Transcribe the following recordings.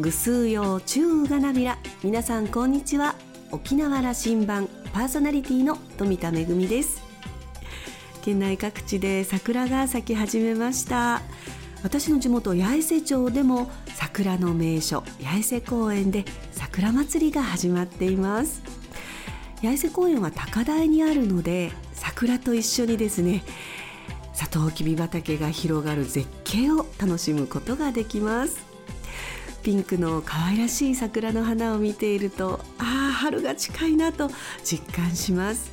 ぐすうようちゅうがなびら皆さんこんにちは。沖縄羅針盤パーソナリティの富田恵です。県内各地で桜が咲き始めました。私の地元八重瀬町でも桜の名所八重瀬公園で桜祭りが始まっています。八重瀬公園は高台にあるので桜と一緒にですねサトウキビ畑が広がる絶景を楽しむことができます。ピンクの可愛らしい桜の花を見ているとああ春が近いなと実感します。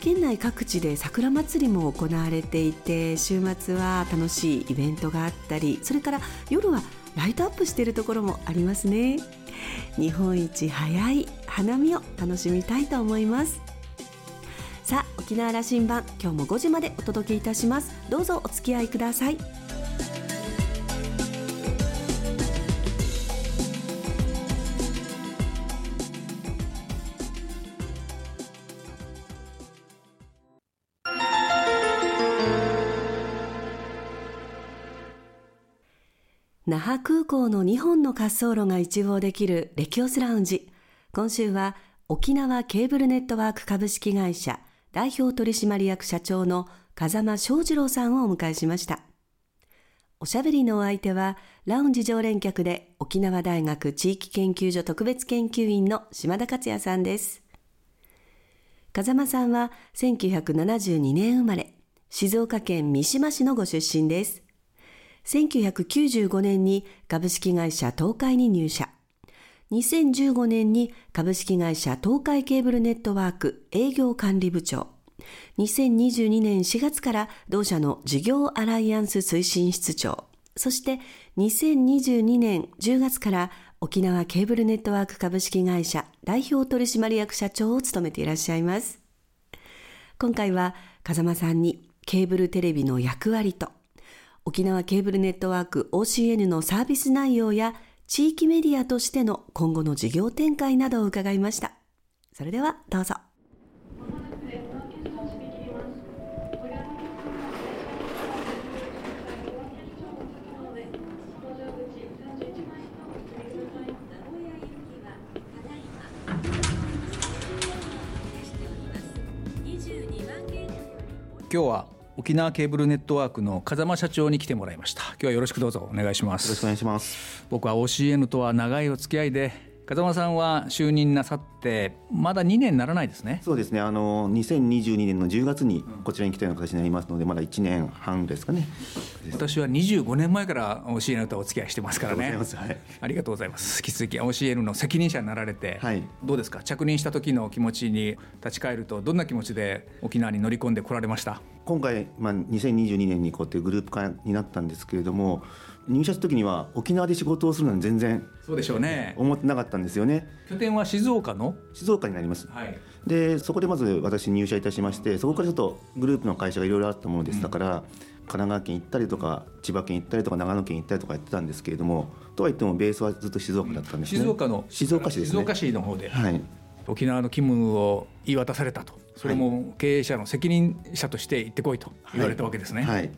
県内各地で桜祭りも行われていて週末は楽しいイベントがあったりそれから夜はライトアップしているところもありますね。日本一早い花見を楽しみたいと思います。さあ沖縄羅針盤今日も5時までお届けいたします。どうぞお付き合いください。那覇空港の2本の滑走路が一望できるレキオスラウンジ。今週は沖縄ケーブルネットワーク株式会社代表取締役社長の風間翔二郎さんをお迎えしました。おしゃべりのお相手はラウンジ常連客で沖縄大学地域研究所特別研究員の島田克也さんです。風間さんは1972年生まれ静岡県三島市のご出身です。1995年に株式会社東海に入社。2015年に株式会社東海ケーブルネットワーク営業管理部長。2022年4月から同社の事業アライアンス推進室長。そして2022年10月から沖縄ケーブルネットワーク株式会社代表取締役社長を務めていらっしゃいます。今回は風間さんにケーブルテレビの役割と沖縄ケーブルネットワーク OCN のサービス内容や地域メディアとしての今後の事業展開などを伺いました。それではどうぞ。今日は沖縄ケーブルネットワークの風間社長に来てもらいました。今日はよろしくどうぞお願いします。よろしくお願いします。僕は OCN とは長いお付き合いで風間さんは就任なさってまだ2年ならないですね。そうですね。あの2022年の10月にこちらに来たような形になりますのでまだ1年半ですかね。私は25年前から OCN とお付き合いしてますからね。ありがとうございます、はい、ありがとうございます。引き続き OCN の責任者になられて、はい、どうですか？着任した時の気持ちに立ち返るとどんな気持ちで沖縄に乗り込んでこられました？今回、まあ、2022年にこうやってグループ化になったんですけれども入社した時には沖縄で仕事をするのに全然そうでしょうね。思ってなかったんですよね。拠点は静岡の？静岡になります、はい、でそこでまず私入社いたしましてそこからちょっとグループの会社がいろいろあったものでしたから、うん、神奈川県行ったりとか千葉県行ったりとか長野県行ったりとかやってたんですけれどもとはいってもベースはずっと静岡だったんですね、静岡の静岡市ですね。静岡市の方で、はい、沖縄の勤務を言い渡されたとそれも経営者の責任者として行ってこいと言われたわけですね。はい、はい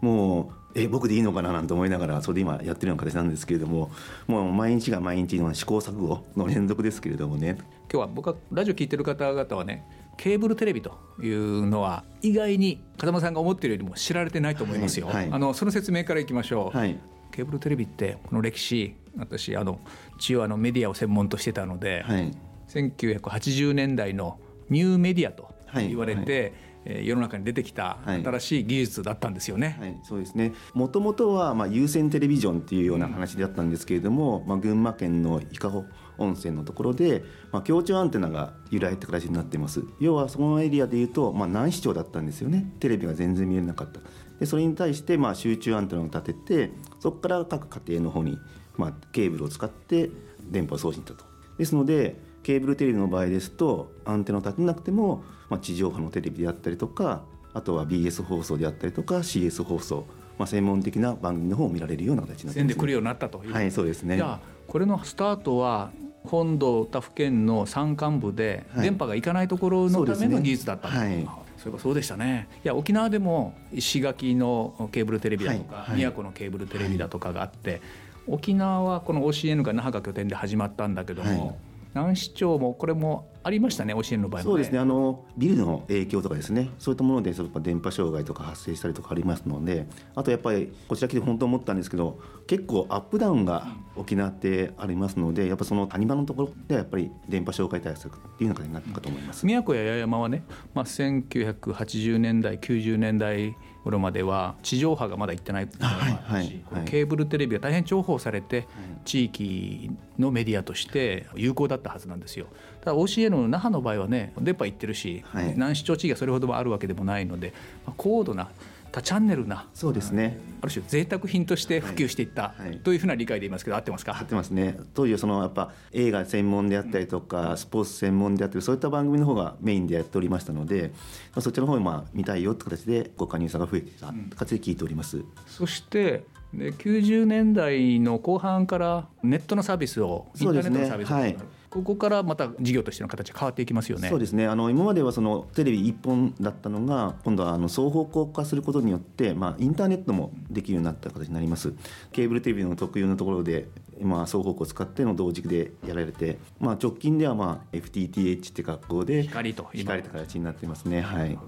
もうえ僕でいいのかななんて思いながらそれで今やってるような形なんですけれどももう毎日が毎日の試行錯誤の連続ですけれどもね。今日は僕はラジオ聞いてる方々はねケーブルテレビというのは意外に風間さんが思っているよりも知られてないと思いますよ、はいはい、あのその説明からいきましょう、はい、ケーブルテレビってこの歴史私あの一応あのメディアを専門としてたので、はい、1980年代のニューメディアと言われて、え世の中に出てきた新しい技術だったんですよね。はい、はい、そうですね。もともとはまあ有線テレビジョンっていうような話であったんですけれども、うん、まあ群馬県の伊香保温泉のところで、まあ強調アンテナが由来って形になっています。要はそのエリアでいうとまあ南市町だったんですよね。テレビが全然見えなかった。でそれに対してまあ集中アンテナを立てて、そこから各家庭の方にまあケーブルを使って電波を送信したと。ですのでケーブルテレビの場合ですとアンテナを立てなくてもまあ、地上波のテレビであったりとかあとは BS 放送であったりとか CS 放送、まあ、専門的な番組の方を見られるような形になってます、ね、で来るようになったという。はいそうですね。じゃあこれのスタートは本土他府県の山間部で電波がいかないところのための技術だったんです、はい。そういえばそうでしたね。いや沖縄でも石垣のケーブルテレビだとか、はい。はい、宮古のケーブルテレビだとかがあって、沖縄はこの OCN が那覇が拠点で始まったんだけども、はい南市町もこれもありましたね、教えの場合、ね、そうですねあの、ビルの影響とかですね、そういったもので電波障害とか発生したりとかありますので、あとやっぱり、こちら来て本当思ったんですけど、結構アップダウンが沖縄ってありますので、やっぱその谷間のところでやっぱり電波障害対策っていうのがになったかと思います。宮古や八重山はね、まあ、1980年代、90年代頃までは地上波がまだ行ってないはいはいはい、ケーブルテレビが大変重宝されて、地域のメディアとして有効だったはずなんですよ。ただ OCN の那覇の場合はね電波行ってるし、はい、南市町地域がそれほどもあるわけでもないので、まあ、高度な多チャンネルなそうですね。ある種贅沢品として普及していった、はい、というふうな理解で言いますけど合ってますか？合ってますね。当時はそのやっぱ映画専門であったりとか、スポーツ専門であったりそういった番組の方がメインでやっておりましたので、まあ、そっちの方にまあ見たいよって形でご加入者が増えていた形で聞いております、うん、そしてで90年代の後半からネットのサービスをインターネットのサービスを、ねはい、ここからまた事業としての形変わっていきますよね。そうですねあの今まではそのテレビ1本だったのが今度はあの双方向化することによって、まあ、インターネットもできるようになった形になります。ケーブルテレビの特有のところでまあ、双方向を使っての同軸でやられて、まあ、直近ではまあ FTTH って格好で光と光と形になっていますね。はい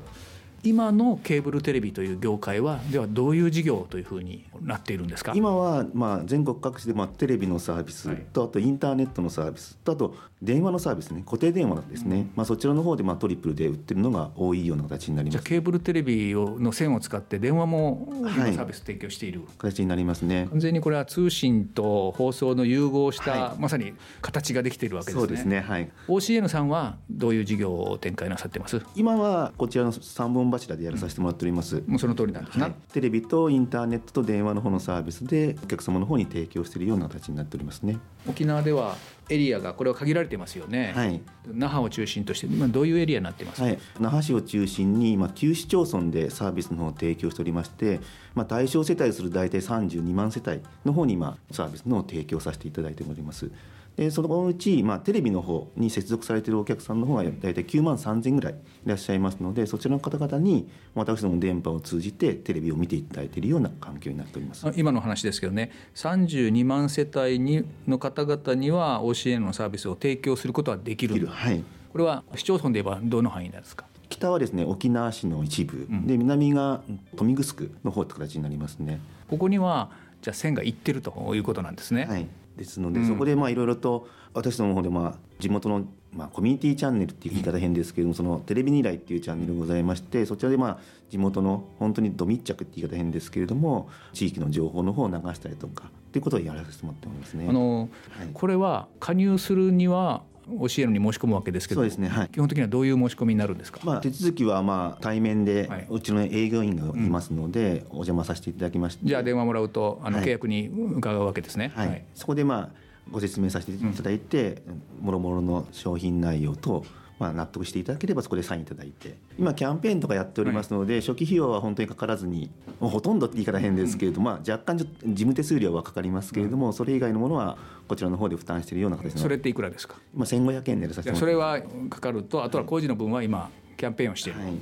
今のケーブルテレビという業界はではどういう事業というふうになっているんですか？今はまあ全国各地でまあテレビのサービスとあとインターネットのサービスとあと電話のサービスね固定電話ですね、うん、まあ、そちらの方でまあトリプルで売ってるのが多いような形になります。じゃあケーブルテレビをの線を使って電話もサービス提供してい。る、はい、形になりますね完全にこれは通信と放送の融合した、はい、まさに形ができているわけですね。そうですね。はい。OCN さんはどういう事業を展開なさってます？今はこちらの三本柱でやらさせてもらっております、もうその通りなんですね、はい、テレビとインターネットと電話の方のサービスでお客様の方に提供しているような形になっておりますね。沖縄ではエリアがこれは限られてますよね、はい、那覇を中心として今どういうエリアになってますか、はい、那覇市を中心に今9市町村でサービスの方を提供しておりまして、まあ、対象世帯する大体32万世帯の方に今サービスの提供させていただいておりますでそのうち、まあ、テレビの方に接続されているお客さんの方が大体9万3000ぐらいいらっしゃいますのでそちらの方々に私ども電波を通じてテレビを見ていただいているような環境になっております。今の話ですけどね。32万世帯にの方々には OCN のサービスを提供することはできる。はい、これは市町村で言えばどの範囲なんですか？北はですね沖縄市の一部、うん、で南が豊見城の方って形になりますね。ここにはじゃあ線がいってるということなんですね。はいですので、うん、そこでまあいろいろと私どもの方でまあ地元のまあコミュニティチャンネルっていう言い方変ですけれどもそのテレビ二台っていうチャンネルがございましてそちらでまあ地元の本当にド密着って言い方変ですけれども地域の情報の方を流したりとかっていうことをやらせてもらってますね。あの、はい、これは加入するには教えるに申し込むわけですけどそうですね、はい、基本的にはどういう申し込みになるんですか、まあ、手続きはまあ対面で、うちの営業員がいますので、お邪魔させていただきまして、じゃあ電話もらうとあの契約に伺うわけですね、はい、はい、そこでまあご説明させていただいて、もろもろの商品内容とまあ、納得していただければそこでサインいただいて今キャンペーンとかやっておりますので、はい、初期費用は本当にかからずにほとんどって言い方変ですけれども、まあ、若干事務手数料はかかりますけれども、それ以外のものはこちらの方で負担しているような形それっていくらですか？今1500円でやらさせてそれはかかるとあとは工事の分は今キャンペーンをしている、はい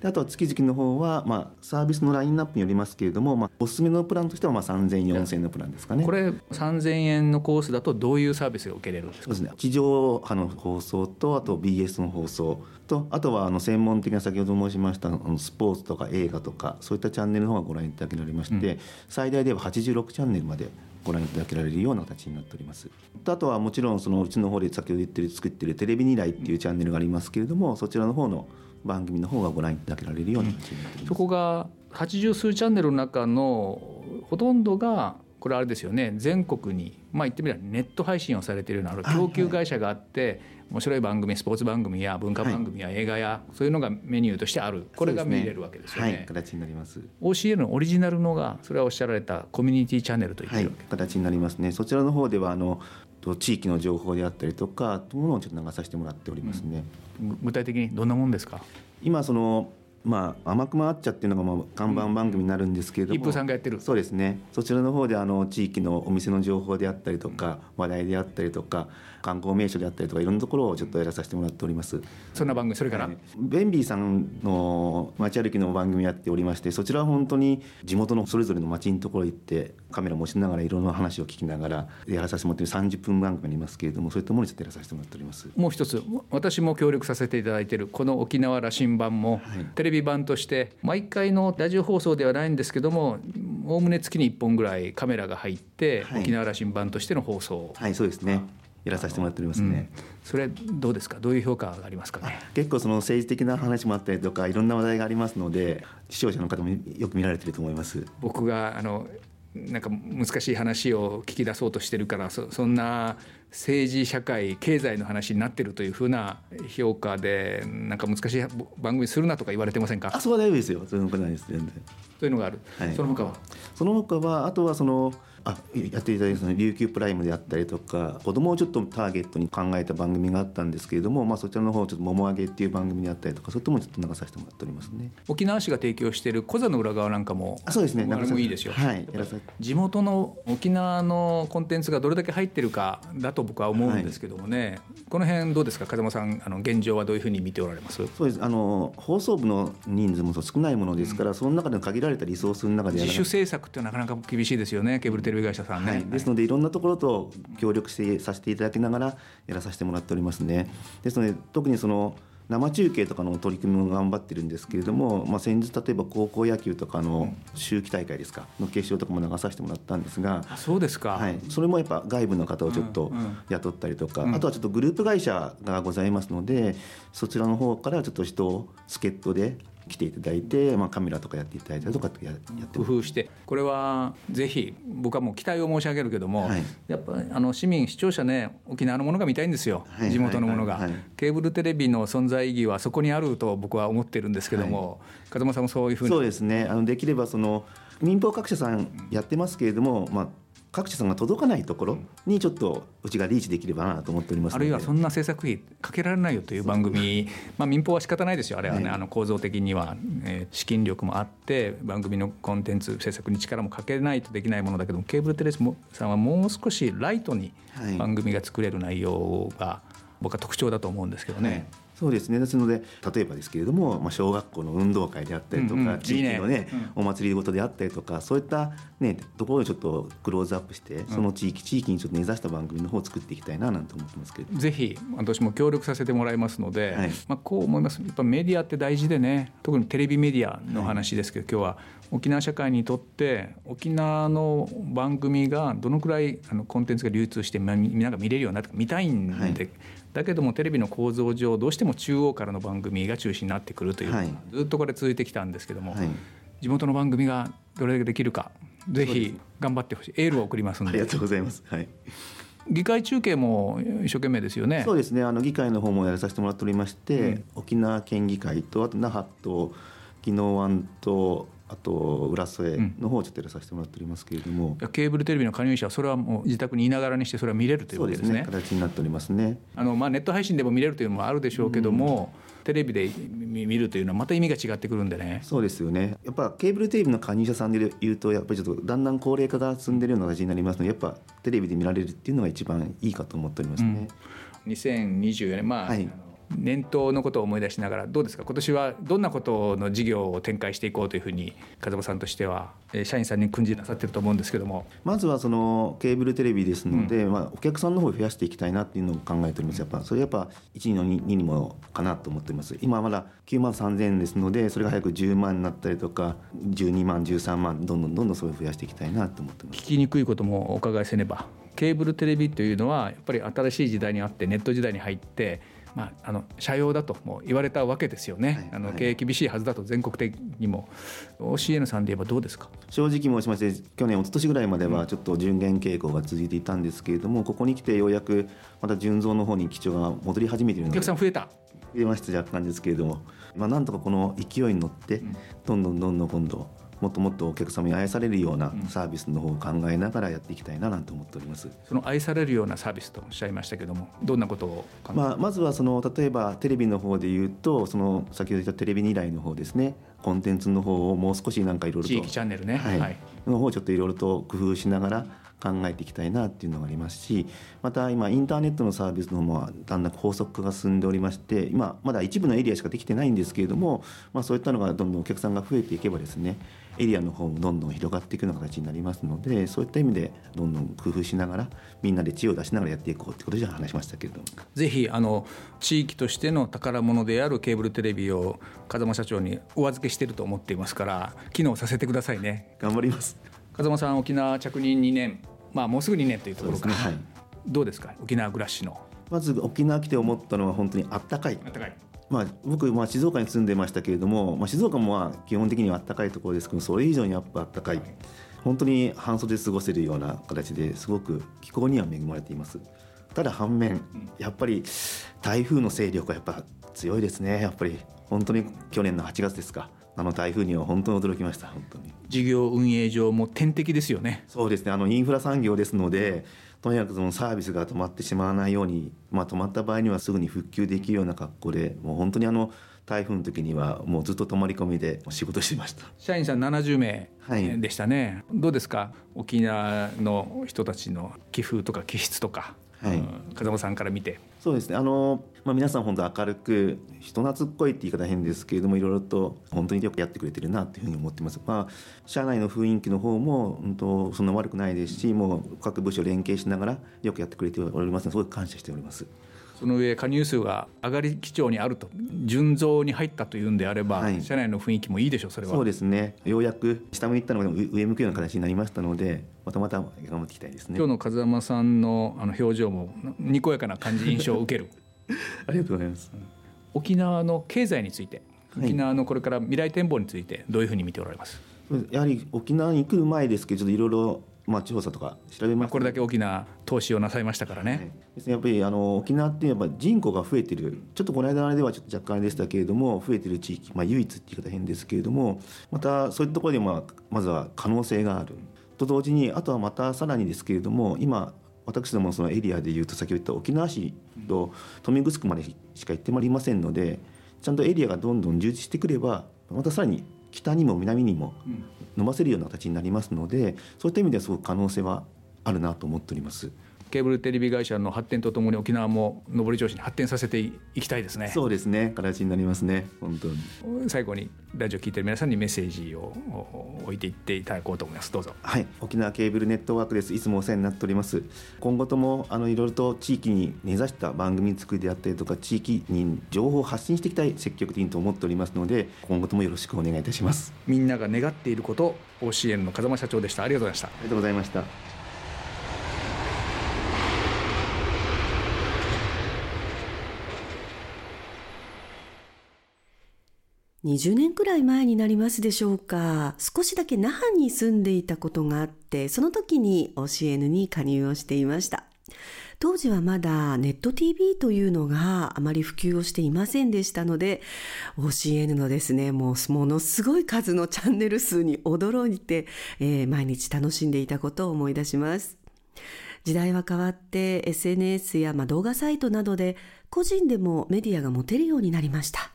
であとは月々の方は、まあ、サービスのラインナップによりますけれども、まあ、おすすめのプランとしてはまあ3000、4000円のプランですかね。これ、3000円のコースだと、どういうサービスが受けれるんですか？そうですね、地上波の放送と、あと BS の放送と、あとはあの専門的な、先ほど申しましたあのスポーツとか映画とか、そういったチャンネルの方がご覧いただけられまして、うん、最大では86チャンネルまでご覧いただけられるような形になっております。あとはもちろんそのうちの方で先ほど言ってる作ってるテレビ2台っていうチャンネルがありますけれどもそちらの方の番組の方がご覧いただけられるようにそこが80数チャンネルの中のほとんどがこれあれですよね全国にまあ言ってみればネット配信をされているような供給会社があって、面白い番組スポーツ番組や文化番組や映画や、そういうのがメニューとしてある。これが見れるわけですよね。はい、形になります。OCN のオリジナルのがそれはおっしゃられたコミュニティチャンネルといってるわけ、はい、形になりますね。そちらの方ではあの地域の情報であったりとかというものをちょっと流させてもらっておりますね、うん、具体的にどんなもんですか？今そのまあ、甘くまあっちゃっていうのがまあ看板番組になるんですけれども、一風さんがやってる？そうですね。そちらの方であの地域のお店の情報であったりとか、話題であったりとか観光名所であったりとかいろんなところをちょっとやらさせてもらっております。そんな番組それから、はい、ベンビーさんの街歩きの番組やっておりましてそちらは本当に地元のそれぞれの街のところ行ってカメラ持ちながらいろんな話を聞きながらやらさせてもらってる30分番組ありますけれどもそういったものにちょっとやらさせてもらっております。もう一つ私も協力させていただいているこの沖縄羅針盤も、はい、テレビ版として毎回のラジオ放送ではないんですけどもおおむね月に1本ぐらいカメラが入って、はい、沖縄羅針盤としての放送。はいそうですね。やらさせてもらっておりますね、うん、それどうですか？どういう評価がありますかね？結構その政治的な話もあったりとかいろんな話題がありますので視聴者の方もよく見られてると思います。僕があのなんか難しい話を聞き出そうとしてるからそそんな政治社会経済の話になってるというふうな評価でなんか難しい番組するなとか言われてませんか？あそうは大丈夫ですよ。そういうのないです全然。そういうのがある、はい、その他は？その他はあとはそのあやっていただいたその琉球プライムであったりとか子供をちょっとターゲットに考えた番組があったんですけれども、まあ、そちらの方ちょっと「ももあげ」っていう番組であったりとかそういったものちょっと流させてもらっておりますね。沖縄市が提供している小座の裏側なんかもあそうですね。あれもいいですよ、はい、地元の沖縄のコンテンツがどれだけ入ってるかだと僕は思うんですけどもね、はい、この辺どうですか？風間さんあの現状はどういうふうに見ておられます？そうです。あの放送部の人数も少ないものですから、うん、その中で限られたリソースの中で自主制作ってなかなか厳しいですよね。ケーブルテレビ会社さんね、はい。ですのでいろんなところと協力してさせていただきながらやらさせてもらっておりますね。ですので特にその生中継とかの取り組みも頑張ってるんですけれども、まあ、先日例えば高校野球とかの秋季大会ですか？の決勝とかも流させてもらったんですがそうですか、はい、それもやっぱ外部の方をちょっと雇ったりとか、うんうん、あとはちょっとグループ会社がございますのでそちらの方からちょっと人を助っ人で来ていただいて、まあ、カメラとかやっていただいたりとかややって工夫してこれはぜひ僕はもう期待を申し上げるけども、はい、やっぱあの市民視聴者ね沖縄のものが見たいんですよ、はい、地元のものが、はい、ケーブルテレビの存在意義はそこにあると僕は思ってるんですけども、風間さんもそういうふうに。そうですね。あのできればその民放各社さんやってますけれども、まあ各社さんが届かないところにちょっとうちがリーチできればなと思っておりますあるいはそんな制作費かけられないよという番組、まあ、民放は仕方ないですよ。あれはね、はい、あの構造的には、えー、資金力もあって番組のコンテンツ制作に力もかけないとできないものだけどもケーブルテレビさんはもう少しライトに番組が作れる内容が僕は特徴だと思うんですけどね。はいそうですね。ですので例えばですけれども、まあ、小学校の運動会であったりとか、うんうん、地域のね、ねうん、お祭りごとであったりとかそういった、ね、ところをちょっとクローズアップして、その地域地域にちょっと根ざした番組の方を作っていきたいななんて思ってますけど。ぜひ私も協力させてもらいますので、はい、まあ、こう思います。やっぱメディアって大事でね特にテレビメディアの話ですけど、はい、今日は沖縄社会にとって沖縄の番組がどのくらいあのコンテンツが流通してみんなが見れるようになって見たいんで、はい、だけどもテレビの構造上どうしても中央からの番組が中心になってくるという、はい、ずっとこれ続いてきたんですけども、はい、地元の番組がどれだけできるかぜひ頑張ってほしい。エールを送りますんで。ありがとうございます、はい、議会中継も一生懸命ですよね。そうですね。あの議会の方もやらさせてもらっておりまして、うん、沖縄県議会とあと那覇と宜野湾とあと浦添の方をちょっとやらさせてもらっておりますけれども、うん、ケーブルテレビの加入者はそれはもう自宅にいながらにしてそれは見れるというわけですね。すね形になっておりますね。あのまあネット配信でも見れるというのもあるでしょうけども、うん、テレビで見るというのはまた意味が違ってくるんでね。そうですよね。やっぱケーブルテレビの加入者さんでいうとやっぱりちょっとだんだん高齢化が進んでいるような形になりますので、やっぱテレビで見られるっていうのが一番いいかと思っておりますね。うん、2024年まあ、はい年頭のことを思い出しながらどうですか？今年はどんなことの事業を展開していこうというふうに風間さんとしては社員さんに訓示なさってると思うんですけども。まずはそのケーブルテレビですので、うん、まあ、お客さんの方を増やしていきたいなっていうのを考えております。やっぱそれやっぱ1の 2, 2にもかなと思っております。今まだ9万3000円ですのでそれが早く10万になったりとか12万13万どんどんどんどんそれを増やしていきたいなと思ってます。聞きにくいこともお伺いせねば。ケーブルテレビというのはやっぱり新しい時代にあってネット時代に入ってまあ、あの社用だとも言われたわけですよね、はい、あの経営厳しいはずだと全国的にも。OCN さんで言えばどうですか？正直申しまして去年一昨年ぐらいまではちょっと順減傾向が続いていたんですけれども、ここに来てようやくまた純増の方に基調が戻り始めているのでお客さん増えた。増えました若干ですけれども、まあ、なんとかこの勢いに乗ってどんどんどんどん今度もっともっとお客様に愛されるようなサービスの方を考えながらやっていきたいななんて思っております。その愛されるようなサービスとおっしゃいましたけども、どんなことをまあまずはその例えばテレビの方で言うと、その先ほど言ったテレビ二台の方ですね。コンテンツの方をもう少しなんかいろいろと地域チャンネルね、はい、はい、の方をちょっといろいろと工夫しながら考えていきたいなっていうのがありますしまた今インターネットのサービスの方もだんだん高速化が進んでおりまして今まだ一部のエリアしかできてないんですけれども、まあ、そういったのがどんどんお客さんが増えていけばですねエリアの方もどんどん広がっていくような形になりますのでそういった意味でどんどん工夫しながらみんなで知恵を出しながらやっていこうってことじゃ話しましたけれども。ぜひあの地域としての宝物であるケーブルテレビを風間社長にお預けしていると思っていますから機能させてくださいね。頑張ります。風間さん沖縄着任2年。まあもうすぐ2年というところか。ら、ねはい、どうですか？沖縄暮らしの。まず沖縄来て思ったのは本当にあったかい。あったかいまあ、僕、まあ、静岡に住んでましたけれども、まあ、静岡もまあ基本的には暖かいところですけどそれ以上にやっぱ暖かい。本当に半袖で過ごせるような形ですごく気候には恵まれています。ただ反面やっぱり台風の勢力はやっぱ強いですね。やっぱり本当に去年の8月ですか。あの台風には本当に驚きました本当に。事業運営上も天敵ですよね。そうですね。あのインフラ産業ですのでとにかくそのサービスが止まってしまわないように、まあ、止まった場合にはすぐに復旧できるような格好でもう本当にあの台風の時にはもうずっと泊まり込みで仕事してました。社員さん70名でしたね、はい、どうですか？沖縄の人たちの寄付とか気質とか。はい、風間さんから見て。そうですね。あの、まあ、皆さん本当明るく人懐っこいって言い方変ですけれどもいろいろと本当によくやってくれてるなというふうに思ってます、まあ、社内の雰囲気の方も本当そんな悪くないですしもう各部署連携しながらよくやってくれておりますのですごく感謝しております。その上加入数が上がり基調にあると純増に入ったというんであれば、はい、社内の雰囲気もいいでしょうそれは。そうですね。ようやく下向いたのが上向くような形になりましたのでまたまた頑張っていきたいですね。今日の風間さんのあの表情もにこやかな感じ印象を受ける。ありがとうございます。沖縄の経済について沖縄のこれから未来展望についてどういうふうに見ておられます、やはり沖縄に来る前ですけどいろいろまあ、調査とか調べます、これだけ大きな投資をなさいましたからね。はい、やっぱりあの沖縄ってやっぱ人口が増えてるちょっとこの間ではちょっと若干でしたけれども増えてる地域、まあ、唯一っていう方変ですけれどもまたそういったところで、まあ、まずは可能性がある。と同時にあとはまたさらにですけれども今私どもそのエリアでいうと先ほど言った沖縄市と豊見城までしか行ってまいりませんのでちゃんとエリアがどんどん充実してくればまたさらに北にも南にも伸ばせるような形になりますのでそういった意味ではすごく可能性はあるなと思っております。ケーブルテレビ会社の発展とともに沖縄も上り調子に発展させていきたいですね。そうですね、形になりますね。本当に。最後にラジオ聞いてる皆さんにメッセージを置いていっていただこうと思います。どうぞ。はい、沖縄ケーブルネットワークです。いつもお世話になっております。今後ともあのいろいろと地域に根ざした番組作りであったりとか地域に情報を発信していきたい積極的にと思っておりますので、今後ともよろしくお願いいたします。みんなが願っていること、OCN の風間社長でした。ありがとうございました。ありがとうございました。20年くらい前になりますでしょうか。少しだけ那覇に住んでいたことがあってその時に OCN に加入をしていました。当時はまだネット TV というのがあまり普及をしていませんでしたので OCN のですね。もうものすごい数のチャンネル数に驚いて、えー、毎日楽しんでいたことを思い出します。時代は変わって SNS やま動画サイトなどで個人でもメディアが持てるようになりました。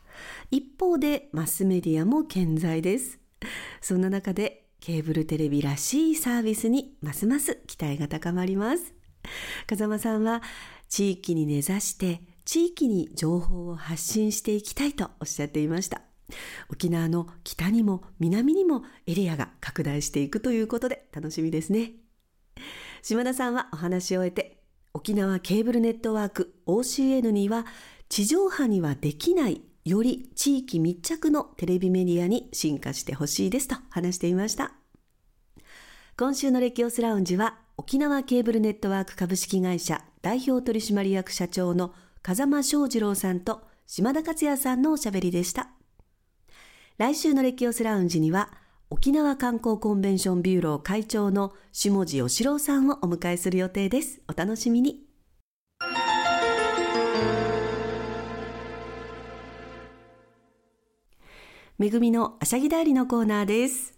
一方でマスメディアも健在です。そんな中でケーブルテレビらしいサービスにますます期待が高まります。風間さんは地域に根ざして地域に情報を発信していきたいとおっしゃっていました。沖縄の北にも南にもエリアが拡大していくということで楽しみですね。島田さんはお話を終えて沖縄ケーブルネットワーク OCN には地上波にはできないより地域密着のテレビメディアに進化してほしいですと話していました。今週のレキオスラウンジは沖縄ケーブルネットワーク株式会社代表取締役社長の風間翔二郎さんと島田克也さんのおしゃべりでした。来週のレキオスラウンジには沖縄観光コンベンションビューロー会長の下地義郎さんをお迎えする予定です。お楽しみに。めぐみのあしゃぎだりのコーナーです。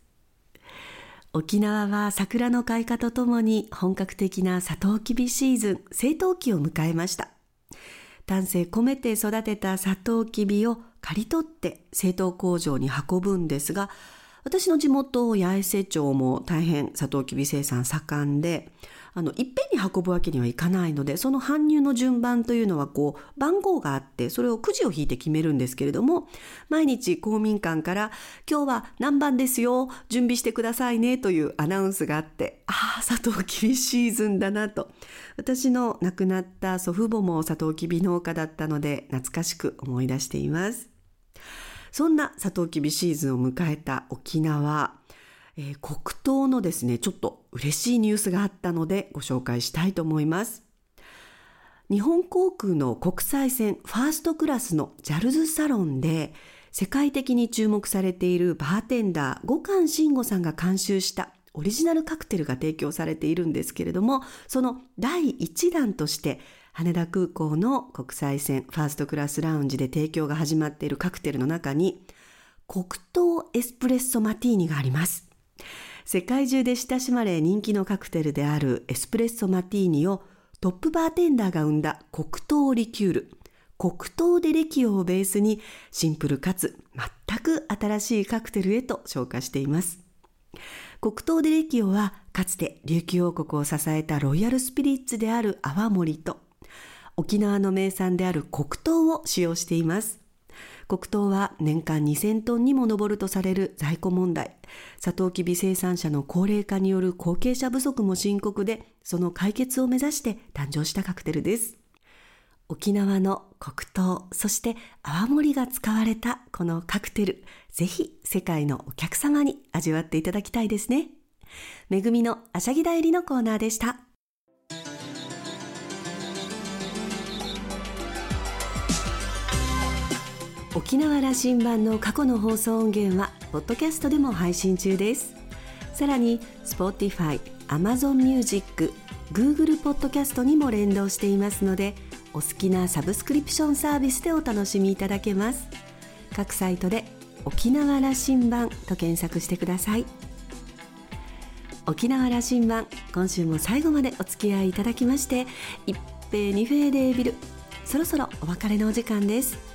沖縄は桜の開花とともに本格的なサトウキビシーズン、成糖期を迎えました。丹精込めて育てたサトウキビを刈り取って製糖工場に運ぶんですが、私の地元八重瀬町も大変サトウキビ生産盛んで、あの、いっぺんに運ぶわけにはいかないので、その搬入の順番というのは、こう、番号があって、それをくじを引いて決めるんですけれども、毎日公民館から、今日は何番ですよ、準備してくださいね、というアナウンスがあって、ああ、サトウキビシーズンだなと。私の亡くなった祖父母もサトウキビ農家だったので、懐かしく思い出しています。そんなサトウキビシーズンを迎えた沖縄。えー、黒糖のですね、ちょっと嬉しいニュースがあったのでご紹介したいと思います。日本航空の国際線ファーストクラスのジャルズサロンで世界的に注目されているバーテンダー五感慎吾さんが監修したオリジナルカクテルが提供されているんですけれども、その第1弾として羽田空港の国際線ファーストクラスラウンジで提供が始まっているカクテルの中に黒糖エスプレッソマティーニがあります。世界中で親しまれ人気のカクテルであるエスプレッソマティーニをトップバーテンダーが生んだ黒糖リキュール、黒糖デレキオをベースにシンプルかつ全く新しいカクテルへと昇華しています。黒糖デレキオはかつて琉球王国を支えたロイヤルスピリッツである泡盛と沖縄の名産である黒糖を使用しています。黒糖は年間2000トンにも上るとされる在庫問題。サトウキビ生産者の高齢化による後継者不足も深刻で、その解決を目指して誕生したカクテルです。沖縄の黒糖、そして泡盛が使われたこのカクテル、ぜひ世界のお客様に味わっていただきたいですね。めぐみのあしゃぎだよりのコーナーでした。沖縄羅針盤の過去の放送音源はポッドキャストでも配信中です。さらに Spotify、Amazon Music、Google ポッドキャストにも連動していますのでお好きなサブスクリプションサービスでお楽しみいただけます。各サイトで沖縄羅針盤と検索してください。沖縄羅針盤今週も最後までお付き合いいただきまして一平二平デービルそろそろお別れのお時間です。